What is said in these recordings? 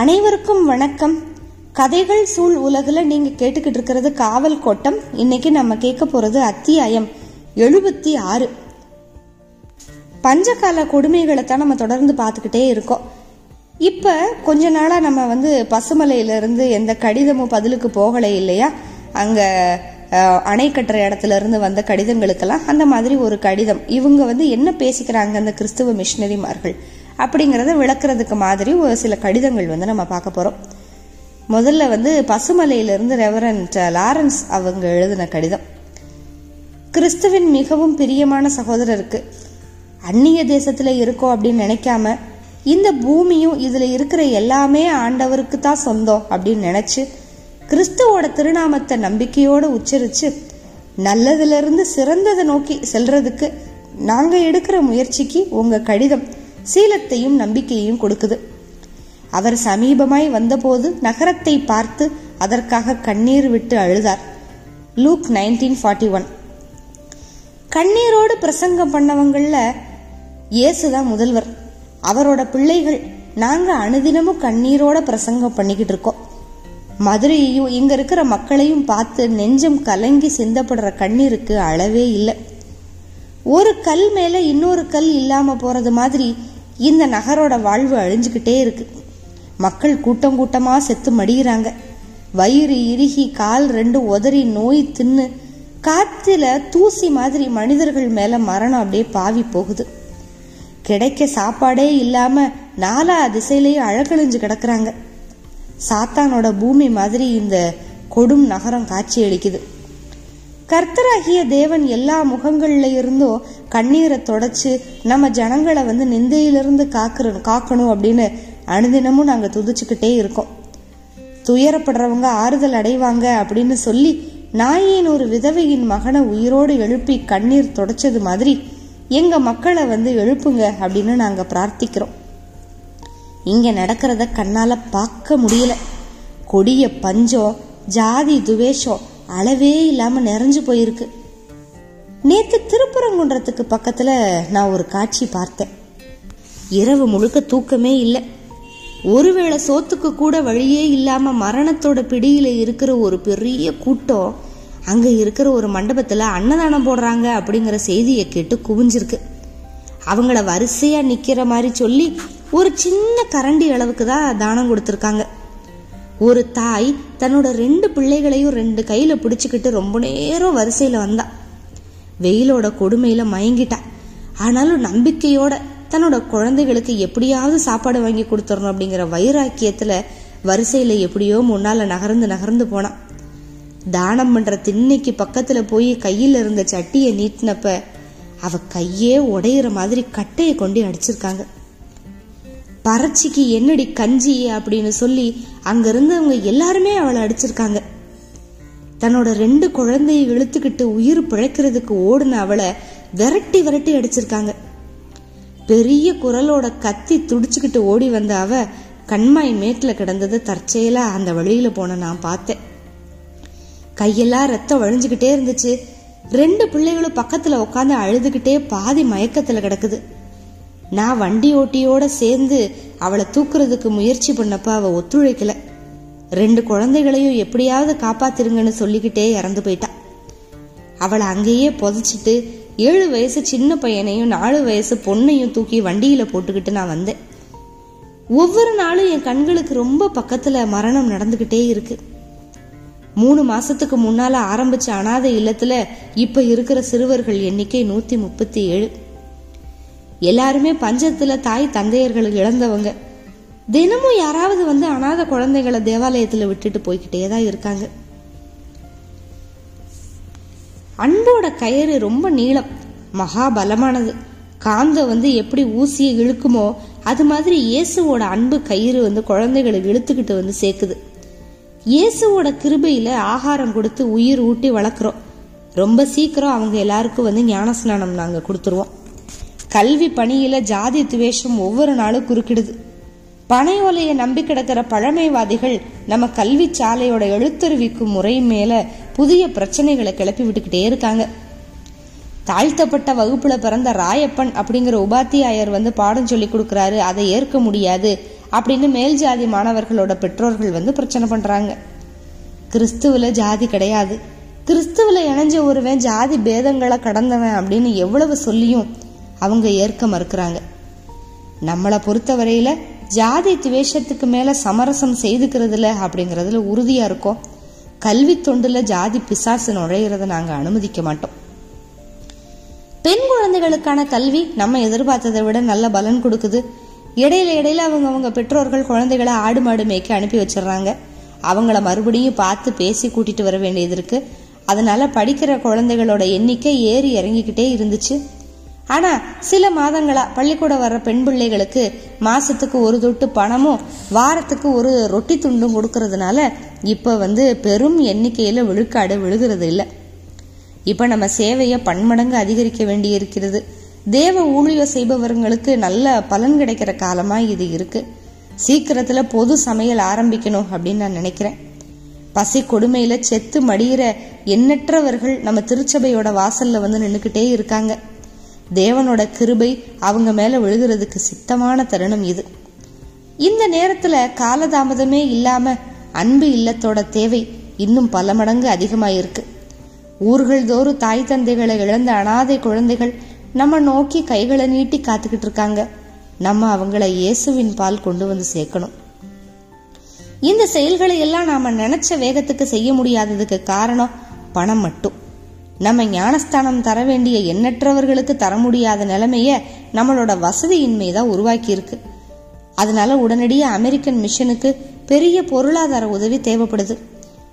அனைவருக்கும் வணக்கம். கதைகள் சூழ் உலகில் நீங்கள் கேட்டுக்கிட்டு இருக்கிறது காவல் கோட்டம். இன்னைக்கு நம்ம கேட்க போகிறது அத்தியாயம் எழுபத்தி ஆறு. பஞ்சகால கொடுமைகளை தான் நம்ம தொடர்ந்து பார்த்துக்கிட்டே இருக்கோம். இப்போ கொஞ்ச நாளாக நம்ம வந்து பசுமலையிலேருந்து எந்த கடிதமும் பதிலுக்கு போகலை இல்லையா? அங்கே அணை கட்டுற இடத்துல இருந்து வந்த கடிதங்களுக்கெல்லாம் அந்த மாதிரி ஒரு கடிதம். இவங்க வந்து என்ன பேசிக்கிறாங்க அந்த கிறிஸ்துவ மிஷினரிமார்கள்? அப்படிங்கிறத விளக்குறதுக்கு மாதிரி ஒரு சில கடிதங்கள் வந்து நம்ம பார்க்க போகிறோம் முதல்ல வந்து பசுமலையிலிருந்து ரெவரண்ட் லாரன்ஸ் uh, அவங்க எழுதின கடிதம். கிறிஸ்துவின் மிகவும் பிரியமான சகோதரருக்கு அந்நிய தேசத்தில் இருக்கோம் அப்படின்னு நினைக்காம இந்த பூமியும் இதில் இருக்கிற எல்லாமே ஆண்டவருக்கு தான் சொந்தம் அப்படின்னு நினச்சி கிறிஸ்துவோட திருநாமத்தை நம்பிக்கையோடு உச்சரித்து நல்லதிலிருந்து சிறந்ததை நோக்கி செல்றதுக்கு நாங்கள் எடுக்கிற முயற்சிக்கு உங்கள் கடிதம் சீலத்தையும் நம்பிக்கையையும் கொடுக்குது. அவர் சமீபமாய் வந்தபோது நகரத்தை பார்த்து அதற்காக கண்ணீர் விட்டு அழுதார். லூக் நைன்டீன் ஃபார்ட்டி ஒன் கண்ணீரோடு பிரசங்கம் பண்ணவங்கள இயேசுதான் முதல்வர். அவரோட பிள்ளைகள் நாங்க அனுதினமும் கண்ணீரோட பிரசங்கம் பண்ணிக்கிட்டு இருக்கோம். மதுரையையும் இங்க இருக்கிற மக்களையும் பார்த்து நெஞ்சம் கலங்கி சிந்தப்படுற கண்ணீருக்கு அளவே இல்லை. ஒரு கல் மேல இன்னொரு கல் இல்லாம போறது மாதிரி இந்த நகரோட வாழ்வு அழிஞ்சுக்கிட்டே இருக்கு. மக்கள் கூட்டம் கூட்டமா செத்து மடிகிறாங்க வயிறு இறுகி கால் ரெண்டு உதறி நோய் தின்னு காத்துல தூசி மாதிரி மனிதர்கள் மேல மரணம் அப்படியே பாவி போகுது. கிடைக்க சாப்பாடே இல்லாம நாலா திசையிலேயே அழகழிஞ்சு கிடக்குறாங்க. சாத்தானோட பூமி மாதிரி இந்த கொடும் நகரம் காட்சி அளிக்குது கர்த்தராகிய தேவன் எல்லா முகங்கள்ல இருந்தும் கண்ணீரை தொடச்சு நம்ம ஜனங்களை வந்து நிந்தையிலிருந்து காக்கிற காக்கணும் அப்படின்னு அனுதினமும் நாங்கள் துதிச்சுக்கிட்டே இருக்கோம். துயரப்படுறவங்க ஆறுதல் அடைவாங்க அப்படின்னு சொல்லி நாயின் ஒரு விதவையின் மகனை உயிரோடு எழுப்பி கண்ணீர் தொடச்சது மாதிரி எங்க மக்களை வந்து எழுப்புங்க அப்படின்னு நாங்க பிரார்த்திக்கிறோம். இங்க நடக்கிறத கண்ணால பார்க்க முடியல. கொடிய பஞ்சம் ஜாதி துவேஷம் அளவே இல்லாம நிறைஞ்சு போயிருக்கு. நேத்து திருப்பரங்குன்றத்துக்கு பக்கத்துல நான் ஒரு காட்சி பார்த்தேன். இரவு முழுக்க தூக்கமே இல்லை. ஒருவேளை சோத்துக்கு கூட வழியே இல்லாம மரணத்தோட பிடியில இருக்கிற ஒரு பெரிய கூட்டம் அங்க இருக்கிற ஒரு மண்டபத்துல அன்னதானம் போடுறாங்க அப்படிங்கிற செய்தியை கேட்டு குவிஞ்சிருக்கு. அவங்கள வரிசையா நிக்கிற மாதிரி சொல்லி ஒரு சின்ன கரண்டி அளவுக்கு தான் தானம் கொடுத்துருக்காங்க. ஒரு தாய் தன்னோட ரெண்டு பிள்ளைகளையும் ரெண்டு கையில பிடிச்சிக்கிட்டு ரொம்ப நேரம் வரிசையில வந்தா. வெயிலோட கொடுமையில மயங்கிட்டா. ஆனாலும் நம்பிக்கையோட தன்னோட குழந்தைகளுக்கு எப்படியாவது சாப்பாடு வாங்கி கொடுத்துடணும் அப்படிங்கிற வைராக்கியத்துல வரிசையில எப்படியோ முன்னால நகர்ந்து நகர்ந்து போனான் தானம் பண்ற திண்ணைக்கு பக்கத்துல போய் கையில இருந்த சட்டியை நீட்டினப்ப அவ கையே உடையிற மாதிரி கட்டையை கொண்டு அடிச்சிருக்காங்க. பறச்சிக்கு என்னடி கஞ்சி அப்படின்னு சொல்லி அங்கிருந்தவங்க எல்லாருமே அவளை அடிச்சிருக்காங்க. தன்னோட ரெண்டு குழந்தையை இழுத்துக்கிட்டு உயிர் பிழைக்கிறதுக்கு ஓடுன அவளை விரட்டி விரட்டி அடிச்சிருக்காங்க. பெரிய குரலோட கத்தி துடிச்சுக்கிட்டு ஓடி வந்த அவ கண்மாய் மேட்டில் கிடந்தது தற்செயலா அந்த வழியில போன நான் பார்த்தேன். கையெல்லாம் ரத்தம் வழிஞ்சுக்கிட்டே இருந்துச்சு. ரெண்டு பிள்ளைகளும் பக்கத்துல உட்காந்து அழுதுகிட்டே பாதி மயக்கத்துல கிடக்குது. நான் வண்டி ஓட்டியோட சேர்ந்து அவளை தூக்குறதுக்கு முயற்சி பண்ணப்ப அவ ஒத்துழைக்கல. ரெண்டு குழந்தைகளையும் எப்படியாவது காப்பாத்திருங்கன்னு சொல்லிக்கிட்டே இறந்து போயிட்டா. அவளை அங்கேயே புதைச்சிட்டு ஏழு வயசு சின்ன பையனையும் நாலு வயசு பொண்ணையும் தூக்கி வண்டியில போட்டுக்கிட்டு நான் வந்தேன். ஒவ்வொரு நாளும் என் கண்களுக்கு ரொம்ப பக்கத்துல மரணம் நடந்துகிட்டே இருக்கு. மூணு மாசத்துக்கு முன்னால ஆரம்பிச்ச அனாதை இல்லத்துல இப்ப இருக்கிற சிறுவர்கள் எண்ணிக்கை நூத்தி முப்பத்தி ஏழு. எல்லாருமே பஞ்சத்துல தாய் தந்தையர்கள் இழந்தவங்க. தினமும் யாராவது வந்து அனாதை குழந்தைகளை தேவாலயத்துல விட்டுட்டு போய்கிட்டே தான் இருக்காங்க. அன்போட கயிறு ரொம்ப நீளம் மகா பலமானது. காந்தம் வந்து எப்படி ஊசியை இழுக்குமோ அது மாதிரி இயேசுவோட அன்பு கயிறு வந்து குழந்தைகளை இழுத்துக்கிட்டு வந்து சேர்க்குது. இயேசுவோட கிருபையில ஆகாரம் கொடுத்து உயிர் ஊட்டி வளர்க்குறோம். ரொம்ப சீக்கிரம் அவங்க எல்லாருக்கும் வந்து ஞானஸ்நானம் நாங்கள் கொடுத்துருவோம். கல்வி பணியில ஜாதி துவேஷம் ஒவ்வொரு நாளும் குறுக்கிடுது. பனை ஒலையை நம்பி கிடக்கிற பழமைவாதிகள் நம்ம கல்வி சாலையோட எழுத்தறிவிக்கும் முறை மேல புதிய பிரச்சனைகளை கிளப்பி விட்டுக்கிட்டே இருக்காங்க. தாழ்த்தப்பட்ட வகுப்புல பிறந்த ராயப்பன் அப்படிங்கிற உபாத்தியாயர் வந்து பாடம் சொல்லி கொடுக்கறாரு அதை ஏற்க முடியாது அப்படின்னு மேல் ஜாதி மாணவர்களோட பெற்றோர்கள் வந்து பிரச்சனை பண்றாங்க. கிறிஸ்துவுல ஜாதி கிடையாது. கிறிஸ்துவில் இணைஞ்ச ஒருவன் ஜாதி பேதங்களை கடந்தவன் அப்படின்னு எவ்வளவு சொல்லியும் அவங்க ஏற்க மறுக்கிறாங்க. நம்மளை பொறுத்தவரையில ஜாதி துவேஷத்துக்கு மேல சமரசம் செய்துக்கிறதுல அப்படிங்கறதுல உறுதியா இருக்கோம். கல்வி தொண்டுல ஜாதி பிசாசு நுழையிறத நாங்க அனுமதிக்க மாட்டோம். பெண் குழந்தைகளுக்கான கல்வி நம்ம எதிர்பார்த்ததை விட நல்ல பலன் கொடுக்குது. இடையில இடையில அவங்க அவங்க பெற்றோர்கள் குழந்தைகளை ஆடு மாடு மேய்க்க அனுப்பி வச்சிடுறாங்க. அவங்கள மறுபடியும் பார்த்து பேசி கூட்டிட்டு வர வேண்டியது இருக்கு. அதனால படிக்கிற குழந்தைகளோட எண்ணிக்கை ஏறி இறங்கிக்கிட்டே இருந்துச்சு. ஆனா சில மாதங்களா பள்ளிக்கூடம் வர்ற பெண் பிள்ளைகளுக்கு மாசத்துக்கு ஒரு தொட்டு பணமும் வாரத்துக்கு ஒரு ரொட்டி துண்டும் கொடுக்கறதுனால இப்ப வந்து பெரும் எண்ணிக்கையில விழுக்காடு விழுகிறது இல்லை. இப்ப நம்ம சேவையை பன்மடங்கு அதிகரிக்க வேண்டி இருக்கிறது தேவ ஊழியம் செய்பவர்களுக்கு நல்ல பலன் கிடைக்கிற காலமா இது இருக்கு. சீக்கிரத்துல பொது சமையல் ஆரம்பிக்கணும் அப்படின்னு நான் நினைக்கிறேன். பசி கொடுமையில செத்து மடியிற எண்ணற்றவர்கள் நம்ம திருச்சபையோட வாசல்ல வந்து நின்னுக்கிட்டே இருக்காங்க. தேவனோட கிருபை அவங்க மேல விழுகிறதுக்கு சித்தமான தருணம் இது. இந்த நேரத்துல காலதாமதமே இல்லாம அன்பு இல்லத்தோட தேவை இன்னும் பல மடங்கு அதிகமாயிருக்கு. ஊர்கள் தோறும் தாய் தந்தைகளை இழந்த அனாதை குழந்தைகள் நம்ம நோக்கி கைகளை நீட்டி காத்துக்கிட்டு இருக்காங்க. நம்ம அவங்கள இயேசுவின் பால் கொண்டு வந்து சேர்க்கணும். இந்த செயல்களை எல்லாம் நாம நினைச்ச வேகத்துக்கு செய்ய முடியாததுக்கு காரணம் பணம் மட்டும். நம்ம ஞானஸ்தானம் தர வேண்டிய எண்ணற்றவர்களுக்கு தர முடியாத நிலைமைய நம்மளோட வசதியின்மை தான் உருவாக்கியிருக்கு. அதனால உடனடியா அமெரிக்கன் மிஷனுக்கு பெரிய பொருளாதார உதவி தேவைப்படுது.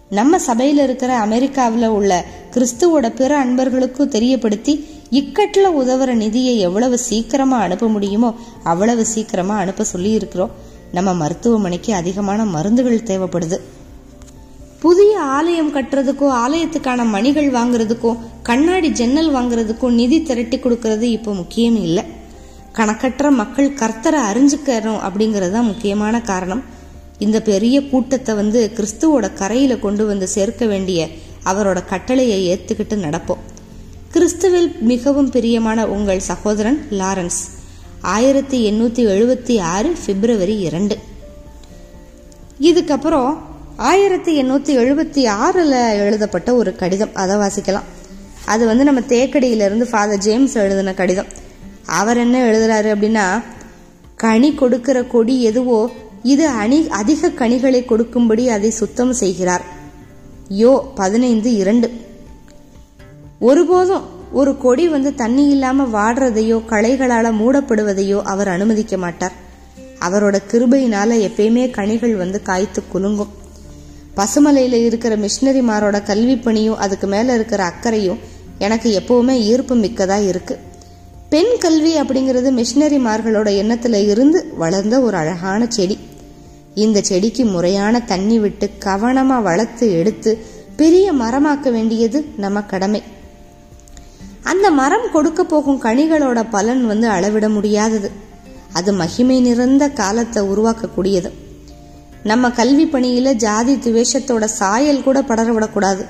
நம்ம சபையில் இருக்கிற அமெரிக்காவில் உள்ள கிறிஸ்துவோட பிற அன்பர்களுக்கும் தெரியப்படுத்தி இக்கட்டில் உதவுற நிதியை எவ்வளவு சீக்கிரமாக அனுப்ப முடியுமோ அவ்வளவு சீக்கிரமாக அனுப்ப சொல்லி இருக்கிறோம் நம்ம மருத்துவமனைக்கு அதிகமான மருந்துகள் தேவைப்படுது. புதிய ஆலயம் கட்டுறதுக்கோ ஆலயத்துக்கான மணிகள் வாங்குறதுக்கோ கண்ணாடி ஜன்னல் வாங்குறதுக்கும் நிதி திரட்டி கொடுக்கறது இப்போ முக்கியம் இல்லை. கணக்கற்ற மக்கள் கர்த்தரை அறிஞ்சுக்கிறோம் அப்படிங்கிறது தான் முக்கியமான காரணம். இந்த பெரிய கூட்டத்தை வந்து கிறிஸ்துவோட கரையில் கொண்டு வந்து சேர்க்க வேண்டிய அவரோட கட்டளையை ஏற்றுக்கிட்டு நடப்போம். கிறிஸ்துவில் மிகவும் பிரியமான உங்கள் சகோதரன் லாரன்ஸ். ஆயிரத்தி எண்ணூற்றி எழுபத்தி ஆறு பிப்ரவரி இரண்டு. இதுக்கப்புறம் ஆயிரத்தி எண்ணூத்தி எழுபத்தி ஆறுல எழுதப்பட்ட ஒரு கடிதம். அதை வாசிக்கலாம். அது வந்து நம்ம தேக்கடியிலிருந்து ஃபாதர் ஜேம்ஸ் எழுதின கடிதம். அவர் என்ன எழுதுறாரு அப்படின்னா கனி கொடுக்கிற கொடி எதுவோ இது அணி அதிக கனிகளை கொடுக்கும்படி அதை சுத்தம் செய்கிறார். யோ பதினைந்து இரண்டு. ஒருபோதும் ஒரு கொடி வந்து தண்ணி இல்லாம வாடுறதையோ களைகளால மூடப்படுவதையோ அவர் அனுமதிக்க மாட்டார். அவரோட கிருபையினால எப்பயுமே கனிகள் வந்து காய்த்து குலுங்கும். பசுமலையில் இருக்கிற மிஷினரிமாரோட கல்வி பணியும் அதுக்கு மேலே இருக்கிற அக்கறையும் எனக்கு எப்பவுமே ஈர்ப்பு மிக்கதாக இருக்குது பெண் கல்வி அப்படிங்கிறது மிஷினரிமார்களோட எண்ணத்தில் இருந்து வளர்ந்த ஒரு அழகான செடி. இந்த செடிக்கு முறையான தண்ணி விட்டு கவனமாக வளர்த்து எடுத்து பெரிய மரமாக்க வேண்டியது நம்ம கடமை. அந்த மரம் கொடுக்க போகும் கனிகளோட பலன் வந்து அளவிட முடியாதது. அது மகிமை நிறைந்த காலத்தை உருவாக்கக்கூடியது. நம்ம கல்வி பணியில் ஜாதி துவேஷத்தோட சாயல் கூட படர விடக்கூடாது.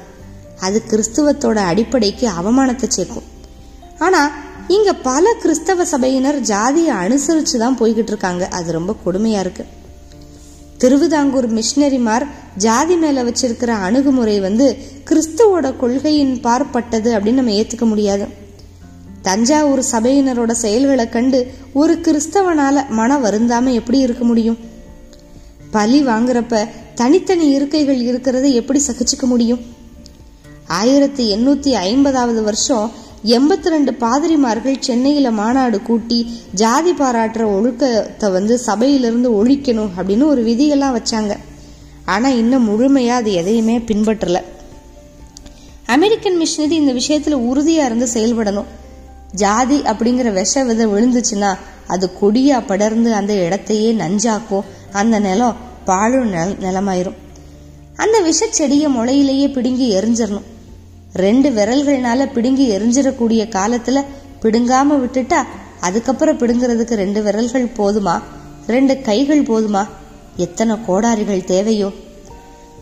அது கிறிஸ்துவத்தோட அடிப்படைக்கு அவமானத்தை சேர்க்கும். ஆனால் இங்கே பல கிறிஸ்தவ சபையினர் ஜாதியை அனுசரித்து தான் போய்கிட்டு இருக்காங்க. அது ரொம்ப கொடுமையாக இருக்குது திருவிதாங்கூர் மிஷினரிமார் ஜாதி மேலே வச்சிருக்கிற அணுகுமுறை வந்து கிறிஸ்துவோட கொள்கையின் பார்ப்பட்டது அப்படின்னு நம்ம ஏற்றுக்க முடியாது. தஞ்சாவூர் சபையினரோட செயல்களை கண்டு ஒரு கிறிஸ்தவனால மன வருந்தாமல் எப்படி இருக்க முடியும்? பலி வாங்குறப்ப தனித்தனி இருக்கைகள் இருக்கிறத எப்படி சகிச்சுக்க முடியும்? ஆயிரத்தி எண்ணூத்தி ஐம்பதாவது வருஷம் எண்பத்தி ரெண்டு பாதிரிமார்கள் சென்னையில மாநாடு கூட்டி ஜாதி பாராட்டுற ஒழுக்கத்தை வந்து சபையிலிருந்து ஒழிக்கணும் அப்படின்னு ஒரு விதிகள்லாம் வச்சாங்க. ஆனா இன்னும் முழுமையா அது எதையுமே பின்பற்றல. அமெரிக்கன் மிஷினரி இந்த விஷயத்துல உறுதியா இருந்து செயல்படணும். ஜாதி அப்படிங்கிற விஷ விதை விழுந்துச்சுன்னா அது கொடியா படர்ந்து அந்த இடத்தையே நஞ்சாக்கும். அந்த நிலம் பாழு நில நிலமாயிரும். அந்த விஷச்செடியை முளையிலேயே பிடுங்கி எரிஞ்சிடணும் ரெண்டு விரல்கள்னால பிடுங்கி எரிஞ்சிடக்கூடிய காலத்துல பிடுங்காம விட்டுட்டா அதுக்கப்புறம் பிடுங்கிறதுக்கு ரெண்டு விரல்கள் போதுமா? ரெண்டு கைகள் போதுமா? எத்தனை கோடாரிகள் தேவையோ?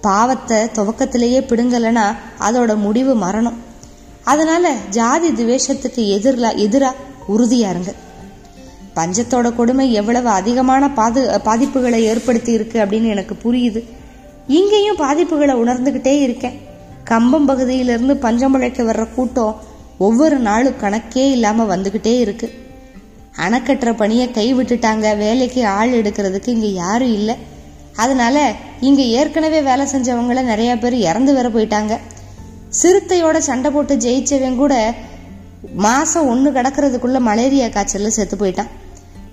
பாவத்தை துவக்கத்திலேயே பிடுங்கலைன்னா அதோட முடிவு மரணம். அதனால ஜாதி துவேஷத்துக்கு எதிரா எதிரா உறுதியா இருங்க. பஞ்சத்தோட கொடுமை எவ்வளவு அதிகமான பாது பாதிப்புகளை ஏற்படுத்தி இருக்கு அப்படின்னு எனக்கு புரியுது. இங்கேயும் பாதிப்புகளை உணர்ந்துகிட்டே இருக்கேன். கம்பம் பகுதியிலிருந்து பஞ்சம் பிழைக்க வர்ற கூட்டம் ஒவ்வொரு நாளும் கணக்கே இல்லாம வந்துகிட்டே இருக்கு. அணைக்கட்டுற பணியை கை விட்டுட்டாங்க வேலைக்கு ஆள் எடுக்கிறதுக்கு இங்க யாரும் இல்லை. அதனால இங்க ஏற்கனவே வேலை செஞ்சவங்கள நிறைய பேர் இறந்து வேற போயிட்டாங்க. சிறுத்தையோட சண்டை போட்டு ஜெயிச்சவன் கூட மாசம் ஒன்று கிடக்கிறதுக்குள்ள மலேரியா காய்ச்சல்ல செத்து போயிட்டான்.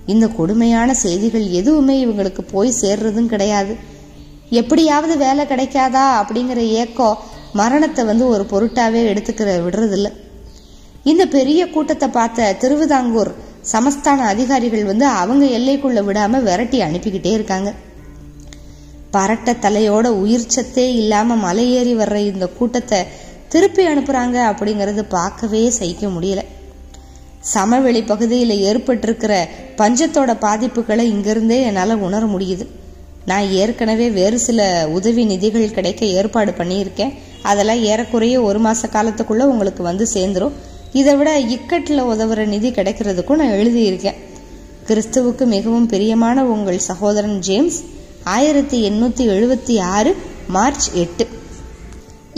இந்த கொடுமையான செய்திகள் எதுவுமே இவங்களுக்கு போய் சேர்றதும் கிடையாது. எப்படியாவது வேலை கிடைக்காதா அப்படிங்கிற ஏக்கம் மரணத்தை வந்து ஒரு பொருட்டாவே எடுத்துக்கிற விடுறதில்ல. இந்த பெரிய கூட்டத்தை பார்த்த திருவிதாங்கூர் சமஸ்தான அதிகாரிகள் வந்து அவங்க எல்லைக்குள்ள விடாம விரட்டி அனுப்பிக்கிட்டே இருக்காங்க. பரட்ட தலையோட உயிர் சத்தே இல்லாம மலையேறி வர்ற இந்த கூட்டத்தை திருப்பி அனுப்புறாங்க அப்படிங்கறது பார்க்கவே சகிக்க முடியல. சமவெளி பகுதியில் ஏற்பட்டிருக்கிற பஞ்சத்தோட பாதிப்புகளை இங்கிருந்தே என்னால் உணர முடியுது. நான் ஏற்கனவே வேறு சில உதவி நிதிகள் கிடைக்க ஏற்பாடு பண்ணியிருக்கேன். அதெல்லாம் ஏறக்குறைய ஒரு மாத காலத்துக்குள்ளே உங்களுக்கு வந்து சேர்ந்துரும். இதை விட இக்கட்டில் உதவுற நிதி கிடைக்கிறதுக்கும் நான் எழுதியிருக்கேன். கிறிஸ்துவுக்கு மிகவும் பிரியமான உங்கள் சகோதரன் ஜேம்ஸ் ஆயிரத்தி எண்ணூற்றி எழுபத்தி ஆறு மார்ச் எட்டு.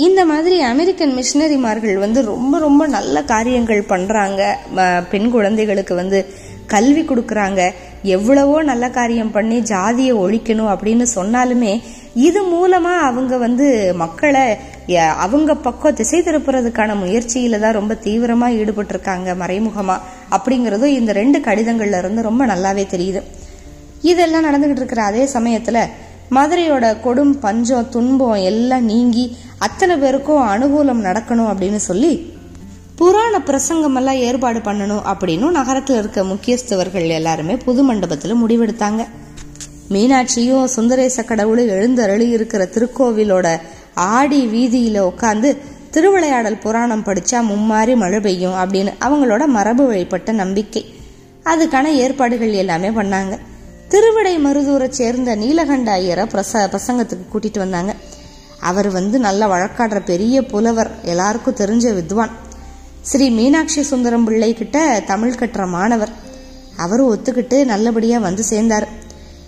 இந்த மாதிரி அமெரிக்கன் மிஷினரிமார்கள் வந்து ரொம்ப ரொம்ப நல்ல காரியங்கள் பண்ணுறாங்க பெண் குழந்தைகளுக்கு வந்து கல்வி கொடுக்குறாங்க. எவ்வளவோ நல்ல காரியம் பண்ணி ஜாதியை ஒழிக்கணும் அப்படின்னு சொன்னாலுமே இது மூலமாக அவங்க வந்து மக்களை அவங்க பக்கம் திசை திருப்புறதுக்கான முயற்சியில தான் ரொம்ப தீவிரமாக ஈடுபட்டிருக்காங்க மறைமுகமாக அப்படிங்கிறதும் இந்த ரெண்டு கடிதங்கள்ல இருந்து ரொம்ப நல்லாவே தெரியுது. இதெல்லாம் நடந்துகிட்டு இருக்கிற அதே சமயத்தில் மதுரையோட கொடும் பஞ்சம் துன்பம் எல்லாம் நீங்கி அத்தனை பேருக்கும் அனுகூலம் நடக்கணும் அப்படின்னு சொல்லி புராண பிரசங்கமெல்லாம் ஏற்பாடு பண்ணணும் அப்படின்னு நகரத்தில் இருக்க முக்கியஸ்தவர்கள் எல்லாருமே புது மண்டபத்தில் முடிவெடுத்தாங்க. மீனாட்சியும் சுந்தரேச கடவுளும் எழுந்தருளி இருக்கிற திருக்கோவிலோட ஆடி வீதியில் உட்காந்து திருவிளையாடல் புராணம் படிச்சா மும்மாரி மழை பெய்யும் அப்படின்னு அவங்களோட மரபு வழிபட்ட நம்பிக்கை. அதுக்கான ஏற்பாடுகள் எல்லாமே பண்ணாங்க. திருவிடை மருதூரை சேர்ந்த நீலகண்ட ஐயரை பிரச பிரசங்கத்துக்கு கூட்டிட்டு வந்தாங்க. அவர் வந்து நல்ல வழக்காடுற பெரிய புலவர் எல்லாருக்கும் தெரிஞ்ச வித்வான். ஸ்ரீ மீனாட்சி சுந்தரம் பிள்ளை கிட்ட தமிழ் கற்ற மாணவர். அவரும் ஒத்துக்கிட்டு நல்லபடியா வந்து சேர்ந்தார்.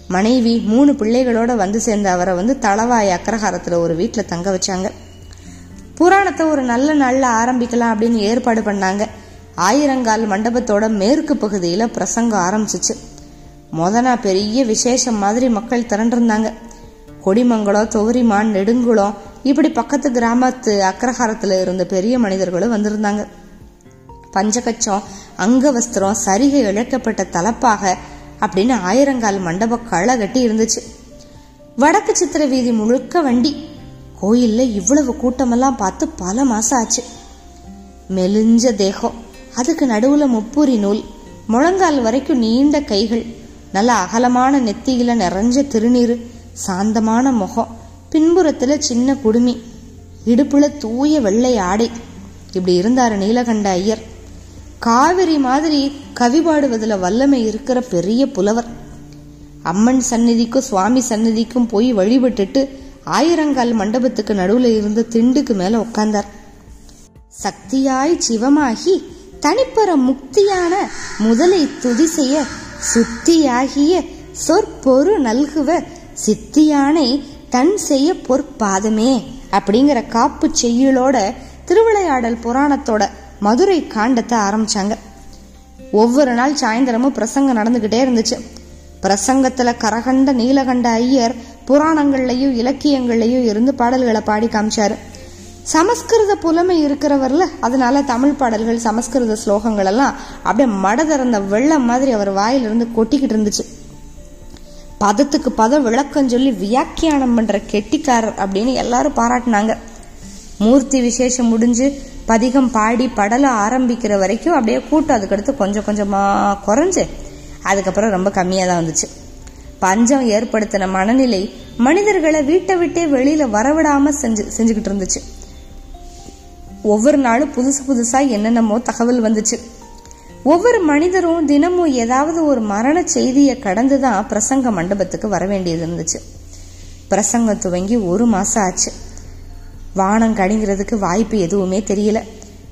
மனைவி மூணு பிள்ளைகளோட வந்து சேர்ந்த அவரை வந்து தளவாய் அக்ரஹாரத்துல ஒரு வீட்டில் தங்க வச்சாங்க. புராணத்தை ஒரு நல்ல நாளில் ஆரம்பிக்கலாம் அப்படின்னு ஏற்பாடு பண்ணாங்க. ஆயிரங்கால் மண்டபத்தோட மேற்கு பகுதியில் பிரசங்கம் ஆரம்பிச்சிச்சு. மொதனா பெரிய விசேஷம் மாதிரி மக்கள் திரண்டிருந்தாங்க. கொடிமங்கலம் துவரிமான் நெடுங்குளம் இப்படி பக்கத்து கிராமத்து அக்ரஹாரத்தில் இருந்த பெரிய மனிதர்களும் வந்திருந்தாங்க. பஞ்சகச்சம் அங்கவஸ்திரம் சரிகை இழக்கப்பட்ட தலப்பாக அப்படின்னு ஆயிரங்கால் மண்டப களை கட்டி இருந்துச்சு. வடக்கு சித்திர வீதி முழுக்க வண்டி. கோயில்ல இவ்வளவு கூட்டமெல்லாம் பார்த்து பல மாசம் ஆச்சு. மெலிஞ்ச தேகம் அதுக்கு நடுவுல முப்பூரி நூல் முழங்கால் வரைக்கும் நீண்ட கைகள். நல்ல அகலமான நெத்தியில நிறைஞ்ச திருநீர் சாந்தமான முகம் பின்புறத்துல சின்ன குடுமி இடுப்புல தூய வெள்ளை ஆடை. இப்படி இருந்தாரு நீலகண்ட ஐயர். காவிரி மாதிரி கவி பாடுவதில் வல்லமை இருக்கிற பெரிய புலவர். அம்மன் சந்நிதிக்கும் சுவாமி சந்நிதிக்கும் போய் வழிபட்டுட்டு ஆயிரங்கால் மண்டபத்துக்கு நடுவில் இருந்து திண்டுக்கு மேலே உட்கார்ந்தார் சக்தியாய் சிவமாகி தனிப்பெற முக்தியான முதலை துதி செய்ய சுத்தியாகிய சொற்பொரு நல்குவ சித்தியானை தன் செய்ய பொற்பாதமே. அப்படிங்கிற காப்பு செய்யுளோட திருவிளையாடல் புராணத்தோட மதுரை காண்டத்தை ஆரம்பிச்சாங்க. ஒவ்வொரு நாள் சாயந்தரமும் பிரசங்கம் நடந்துகிட்டே இருந்துச்சு. பிரசங்கத்துல கரகண்ட நீலகண்ட ஐயர் புராணங்கள்லையும் இலக்கியங்கள்லையும் இருந்து பாடல்களை பாடி காமிச்சாரு. சமஸ்கிருத புலமை இருக்கிறவர்ல அதனால தமிழ் பாடல்கள் சமஸ்கிருத ஸ்லோகங்கள் எல்லாம் அப்படியே மட திறந்த வெள்ளம் மாதிரி அவர் வாயிலிருந்து கொட்டிக்கிட்டு இருந்துச்சு. பதத்துக்கு பதம் விளக்கம் சொல்லி வியாக்கியானம் பண்ற கெட்டிக்காரர் அப்படின்னு எல்லாரும் பாராட்டினாங்க. மூர்த்தி விசேஷம் முடிஞ்சு பதிகம் பாடி படல ஆரம்பிக்கிற வரைக்கும் அப்படியே கூட்டம் அதுக்கடுத்து கொஞ்சம் கொஞ்சமாக குறைஞ்சு அதுக்கப்புறம் ரொம்ப கம்மியாக தான் வந்துச்சு. பஞ்சம் ஏற்படுத்தின மனநிலை மனிதர்களை வீட்டை விட்டே வெளியில வரவிடாம செஞ்சு செஞ்சுக்கிட்டு இருந்துச்சு. ஒவ்வொரு நாளும் புதுசு புதுசாக என்னென்னமோ தகவல் வந்துச்சு. ஒவ்வொரு மனிதரும் தினமும் ஏதாவது ஒரு மரண செய்தியை கடந்து தான் பிரசங்க மண்டபத்துக்கு வர வேண்டியது இருந்துச்சு. பிரசங்கம் துவங்கி ஒரு மாதம் ஆச்சு. வானம் கடிங்கிறதுக்கு வாய்ப்பு எதுவுமே தெரியல.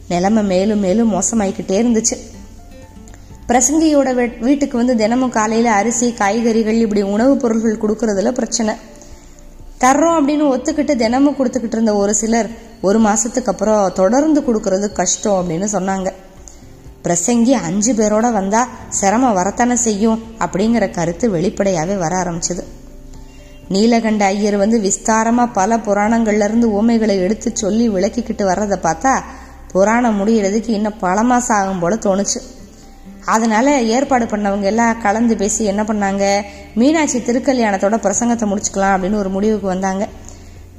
நிலைமை மேலும் மேலும் மோசமாயிக்கிட்டே இருந்துச்சு. பிரசங்கியோட வீட்டுக்கு வந்து தினமும் காலையில் அரிசி காய்கறிகள் இப்படி உணவுப் பொருள்கள் கொடுக்கறதுல பிரச்சனை. தர்றோம் அப்படின்னு ஒத்துக்கிட்டு தினமும் கொடுத்துக்கிட்டு இருந்த ஒரு சிலர் ஒரு மாதத்துக்கு அப்புறம் தொடர்ந்து கொடுக்கறது கஷ்டம் அப்படின்னு சொன்னாங்க. பிரசங்கி அஞ்சு பேரோட வந்தா சிரமம் வரத்தானே செய்யும் அப்படிங்கிற கருத்து வெளிப்படையாவே வர ஆரம்பிச்சது. நீலகண்ட ஐயர் வந்து விஸ்தாரமா பல புராணங்கள்ல இருந்து ஊமைகளை எடுத்து சொல்லி விளக்கிக்கிட்டு வர்றதை பார்த்தா புராணம் முடியறதுக்கு இன்னும் பல மாசம் ஆகும் போல தோணுச்சு. அதனால ஏற்பாடு பண்ணவங்க எல்லாம் கலந்து பேசி என்ன பண்ணாங்க? மீனாட்சி திருக்கல்யாணத்தோட பிரசங்கத்தை முடிச்சுக்கலாம் அப்படின்னு ஒரு முடிவுக்கு வந்தாங்க.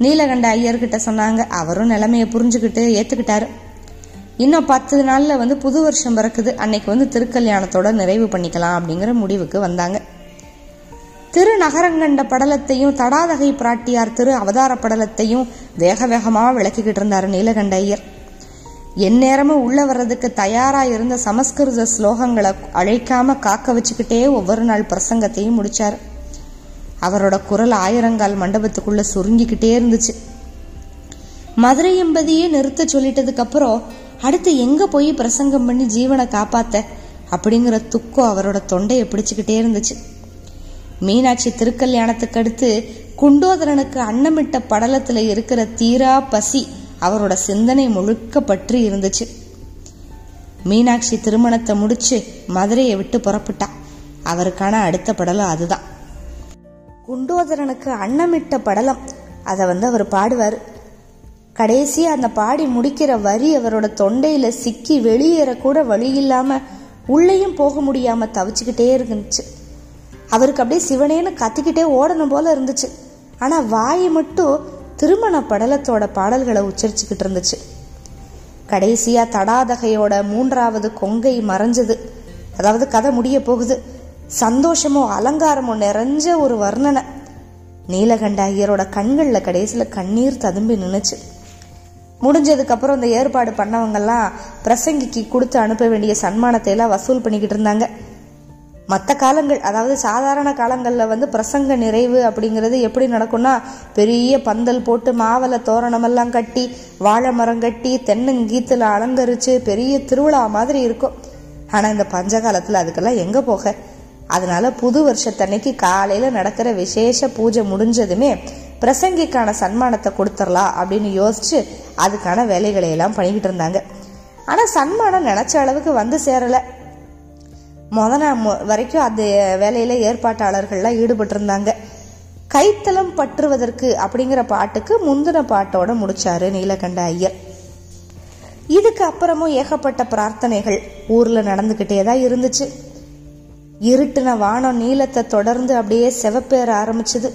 நீலகண்ட ஐயர்கிட்ட சொன்னாங்க. அவரும் நிலைமையை புரிஞ்சுக்கிட்டு ஏத்துக்கிட்டாரு. இன்னும் பத்து நாளில் வந்து புது வருஷம் பிறக்குது. அன்னைக்கு வந்து திருக்கல்யாணத்தோட நிறைவு பண்ணிக்கலாம் அப்படிங்கிற முடிவுக்கு வந்தாங்க. திருநகரங்கண்ட படலத்தையும் தடாதகை பிராட்டியார் திரு அவதார படலத்தையும் வேக வேகமாக விளக்கிக்கிட்டு இருந்தார் நீலகண்ட ஐயர். எந்நேரமும் உள்ள வர்றதுக்கு தயாராக இருந்த சமஸ்கிருத ஸ்லோகங்களை அழைக்காம காக்க வச்சுக்கிட்டே ஒவ்வொரு நாள் பிரசங்கத்தையும் முடிச்சாரு. அவரோட குரல் ஆயிரங்கால் மண்டபத்துக்குள்ள சுருங்கிக்கிட்டே இருந்துச்சு. மதுரை எம்பதியே நிறுத்த சொல்லிட்டதுக்கு அப்புறம் அடுத்து எங்க போய் பிரசங்கம் பண்ணி ஜீவனை காப்பாத்த? அப்படிங்கிற துக்கம் அவரோட தொண்டையை பிடிச்சுக்கிட்டே இருந்துச்சு. மீனாட்சி திருக்கல்யாணத்துக்கு அடுத்து குண்டோதரனுக்கு அன்னமிட்ட படலத்துல இருக்கிற தீரா பசி அவரோட சிந்தனை முழுக்க பற்றி இருந்துச்சு. மீனாட்சி திருமணத்தை முடிச்சு மதுரையை விட்டு புறப்பட்டா. அவருக்கான அடுத்த படலம் அதுதான். குண்டோதரனுக்கு அன்னமிட்ட படலம். அதை வந்து அவர் பாடுவார். கடைசியா அந்த பாடி முடிக்கிற வரி அவரோட தொண்டையில சிக்கி வெளியேறக்கூட வழி இல்லாம உள்ளேயும் போக முடியாம தவிச்சுக்கிட்டே இருந்துச்சு. அவருக்கு அப்படியே சிவனேன்னு கத்திக்கிட்டே ஓடணும் போல இருந்துச்சு. ஆனா வாய் மட்டும் திருமண படலத்தோட பாடல்களை உச்சரிச்சுக்கிட்டு இருந்துச்சு. கடைசியா தடாதகையோட மூன்றாவது கொங்கை மறைஞ்சது. அதாவது கதை முடிய போகுது. சந்தோஷமோ அலங்காரமோ நிறைஞ்ச ஒரு வர்ணனை. நீலகண்ட ஐயரோட கண்களில் கடைசியில் கண்ணீர் ததும்பி நின்றுச்சு முடிஞ்சதுக்கப்புறம் இந்த ஏற்பாடு பண்ணவங்கெல்லாம் பிரசங்கிக்கு கொடுத்து அனுப்ப வேண்டிய சன்மானத்தை எல்லாம் வசூல் பண்ணிக்கிட்டு இருந்தாங்க. மற்ற காலங்கள் அதாவது சாதாரண காலங்களில் வந்து பிரசங்க நிறைவு அப்படிங்கிறது எப்படி நடக்கும்னா பெரிய பந்தல் போட்டு மாவலை தோரணமெல்லாம் கட்டி வாழை மரம் கட்டி தென்னங்கீத்தில் அலங்கரித்து பெரிய திருவிழா மாதிரி இருக்கும். ஆனால் இந்த பஞ்ச காலத்தில் அதுக்கெல்லாம் எங்கே போக? அதனால புது வருஷத்தன்னைக்கு காலையில் நடக்கிற விசேஷ பூஜை முடிஞ்சதுமே பிரசங்கிக்கான சன்மானத்தை கொடுத்துடலாம் அப்படின்னு யோசிச்சு அதுக்கான வேலைகளை எல்லாம் பண்ணிக்கிட்டு இருந்தாங்க. ஆனால் சன்மானம் நினச்ச அளவுக்கு வந்து சேரலை. முத நாள் வரைக்கும் அந்த வேலையில ஏற்பாட்டாளர்கள்லாம் ஈடுபட்டிருந்தாங்க. கைத்தளம் பற்றுவதற்கு அப்படிங்கிற பாட்டுக்கு முந்தின பாட்டோட முடிச்சாரு நீலகண்ட ஐயர். இதுக்கு அப்புறமும் ஏகப்பட்ட பிரார்த்தனைகள் ஊர்ல நடந்துகிட்டே தான் இருந்துச்சு. இருட்டுன வானம் நீளத்தை தொடர்ந்து அப்படியே செவப்பேற ஆரம்பிச்சது.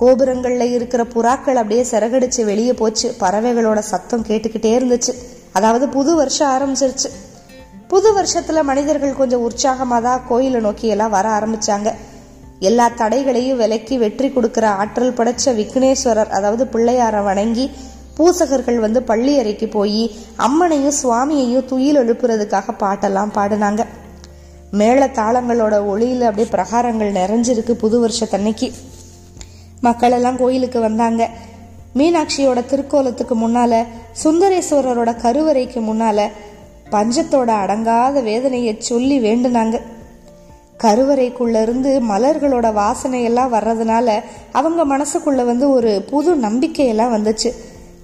கோபுரங்கள்ல இருக்கிற புறாக்கள் அப்படியே சிறகடிச்சு வெளியே போச்சு. பறவைகளோட சத்தம் கேட்டுக்கிட்டே இருந்துச்சு. அதாவது புது வருஷம் ஆரம்பிச்சிருச்சு. புது வருஷத்துல மனிதர்கள் கொஞ்சம் உற்சாகமா தான் கோயிலை நோக்கி எல்லாம் வர ஆரம்பிச்சாங்க. எல்லா தடைகளையும் விலக்கி வெற்றி கொடுக்கிற ஆற்றல் படைச்ச விக்னேஸ்வரர் அதாவது பிள்ளையார வணங்கி பூசகர்கள் வந்து பள்ளி அறைக்கு போய் அம்மனையும் சுவாமியையும் துயில் எழுப்புறதுக்காக பாட்டெல்லாம் பாடினாங்க. மேள தாளங்களோட ஒளியில அப்படியே பிரகாரங்கள் நிறைஞ்சிருக்கு புது வருஷத்தன்னைக்கு. மக்கள் எல்லாம் கோயிலுக்கு வந்தாங்க. மீனாட்சியோட திருக்கோலத்துக்கு முன்னால சுந்தரேஸ்வரரோட கருவறைக்கு முன்னால பஞ்சத்தோட அடங்காத வேதனையை சொல்லி வேண்டுனாங்க. கருவறைக்குள்ள இருந்து மலர்களோட வாசனை எல்லாம் வர்றதுனால அவங்க மனசுக்குள்ள வந்து ஒரு புது நம்பிக்கையெல்லாம் வந்துச்சு.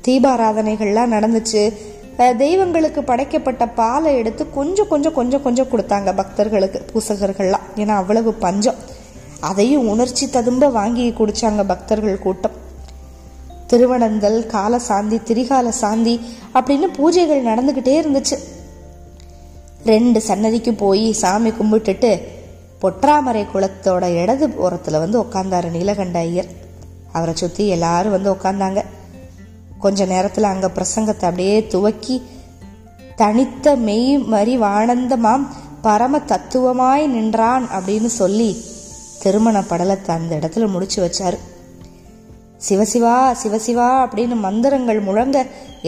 தீபாராதனைகள்லாம் நடந்துச்சு. தெய்வங்களுக்கு படைக்கப்பட்ட பாலை எடுத்து கொஞ்சம் கொஞ்சம் கொஞ்சம் கொஞ்சம் கொடுத்தாங்க பக்தர்களுக்கு பூசகர்கள்லாம். ஏன்னா அவ்வளவு பஞ்சம். அதையும் உணர்ச்சி ததும்ப வாங்கி குடிச்சாங்க பக்தர்கள் கூட்டம். திருவனந்தல் கால சாந்தி திரிகால சாந்தி அப்படின்னு பூஜைகள் நடந்துக்கிட்டே இருந்துச்சு. ரெண்டு சன்னதிக்கு போய் சாமி கும்பிட்டுட்டு பொற்றாமரை குளத்தோட இடது ஓரத்தில் வந்து உட்காந்தாரு நீலகண்ட ஐயர். அவரை சுற்றி எல்லாரும் வந்து உட்காந்தாங்க கொஞ்ச நேரத்தில் அங்கே பிரசங்கத்தை அப்படியே துவக்கி தனித்த மெய் மறி வானந்தமாம் பரம தத்துவமாய் நின்றான் அப்படின்னு சொல்லி திருமண படலத்தை அந்த இடத்துல முடிச்சு வச்சார். சிவசிவா சிவசிவா அப்படின்னு மந்திரங்கள் முழங்க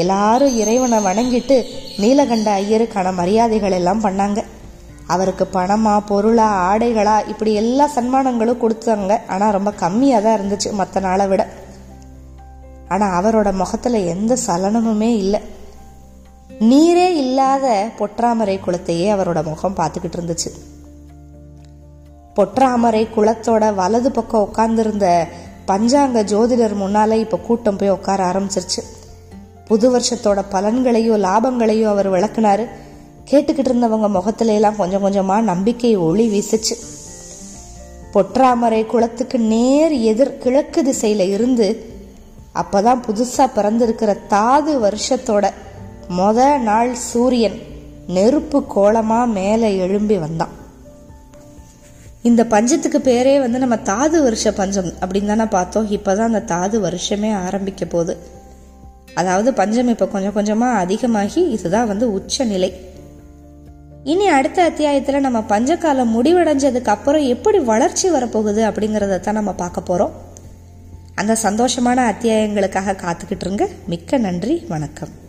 எல்லாரும் இறைவனை வணங்கிட்டு நீலகண்ட ஐயருக்கான மரியாதைகள் எல்லாம் பண்ணாங்க. அவருக்கு பணமா பொருளா ஆடைகளா இப்படி எல்லா சன்மானங்களும் கொடுத்தாங்க. ஆனால் ரொம்ப கம்மியாக தான் இருந்துச்சு மற்ற நாளை விட. ஆனா அவரோட முகத்துல எந்த சலனமுமே இல்லை. நீரே இல்லாத பொற்றாமரை குளத்தையே அவரோட முகம் பார்த்துக்கிட்டு இருந்துச்சு. பொற்றாமரை குளத்தோட வலது பக்கம் உட்கார்ந்துருந்த பஞ்சாங்க ஜோதிடர் முன்னால இப்ப கூட்டம் போய் உட்கார ஆரம்பிச்சிருச்சு. புது வருஷத்தோட பலன்களையும் லாபங்களையும் அவர் விளக்குனாரு. கேட்டுக்கிட்டு இருந்தவங்க முகத்துல எல்லாம் கொஞ்சம் கொஞ்சமா நம்பிக்கை ஒளி வீசுச்சு. பொற்றாமரை குளத்துக்கு நேர் எதிர் கிழக்கு திசையில இருந்து அப்போதான் புதுசாக பிறந்திருக்கிற தாது வருஷத்தோட மொத நாள் சூரியன் நெருப்பு கோலமாக மேலே எழும்பி வந்தான். இந்த பஞ்சத்துக்கு பேரே வந்து நம்ம தாது வருஷ பஞ்சம் அப்படின்னு தானே பார்த்தோம். இப்போ தான் அந்த தாது வருஷமே ஆரம்பிக்க போகுது. அதாவது பஞ்சம் இப்போ கொஞ்சம் கொஞ்சமாக அதிகமாகி இதுதான் வந்து உச்ச நிலை இனி அடுத்த அத்தியாயத்தில் நம்ம பஞ்சகாலம் முடிவடைஞ்சதுக்கு அப்புறம் எப்படி வளர்ச்சி வரப்போகுது அப்படிங்கிறத தான் நம்ம பார்க்க போகிறோம் அந்த சந்தோஷமான அத்தியாயங்களுக்காக காத்துக்கிட்டு இருங்க. மிக்க நன்றி. வணக்கம்.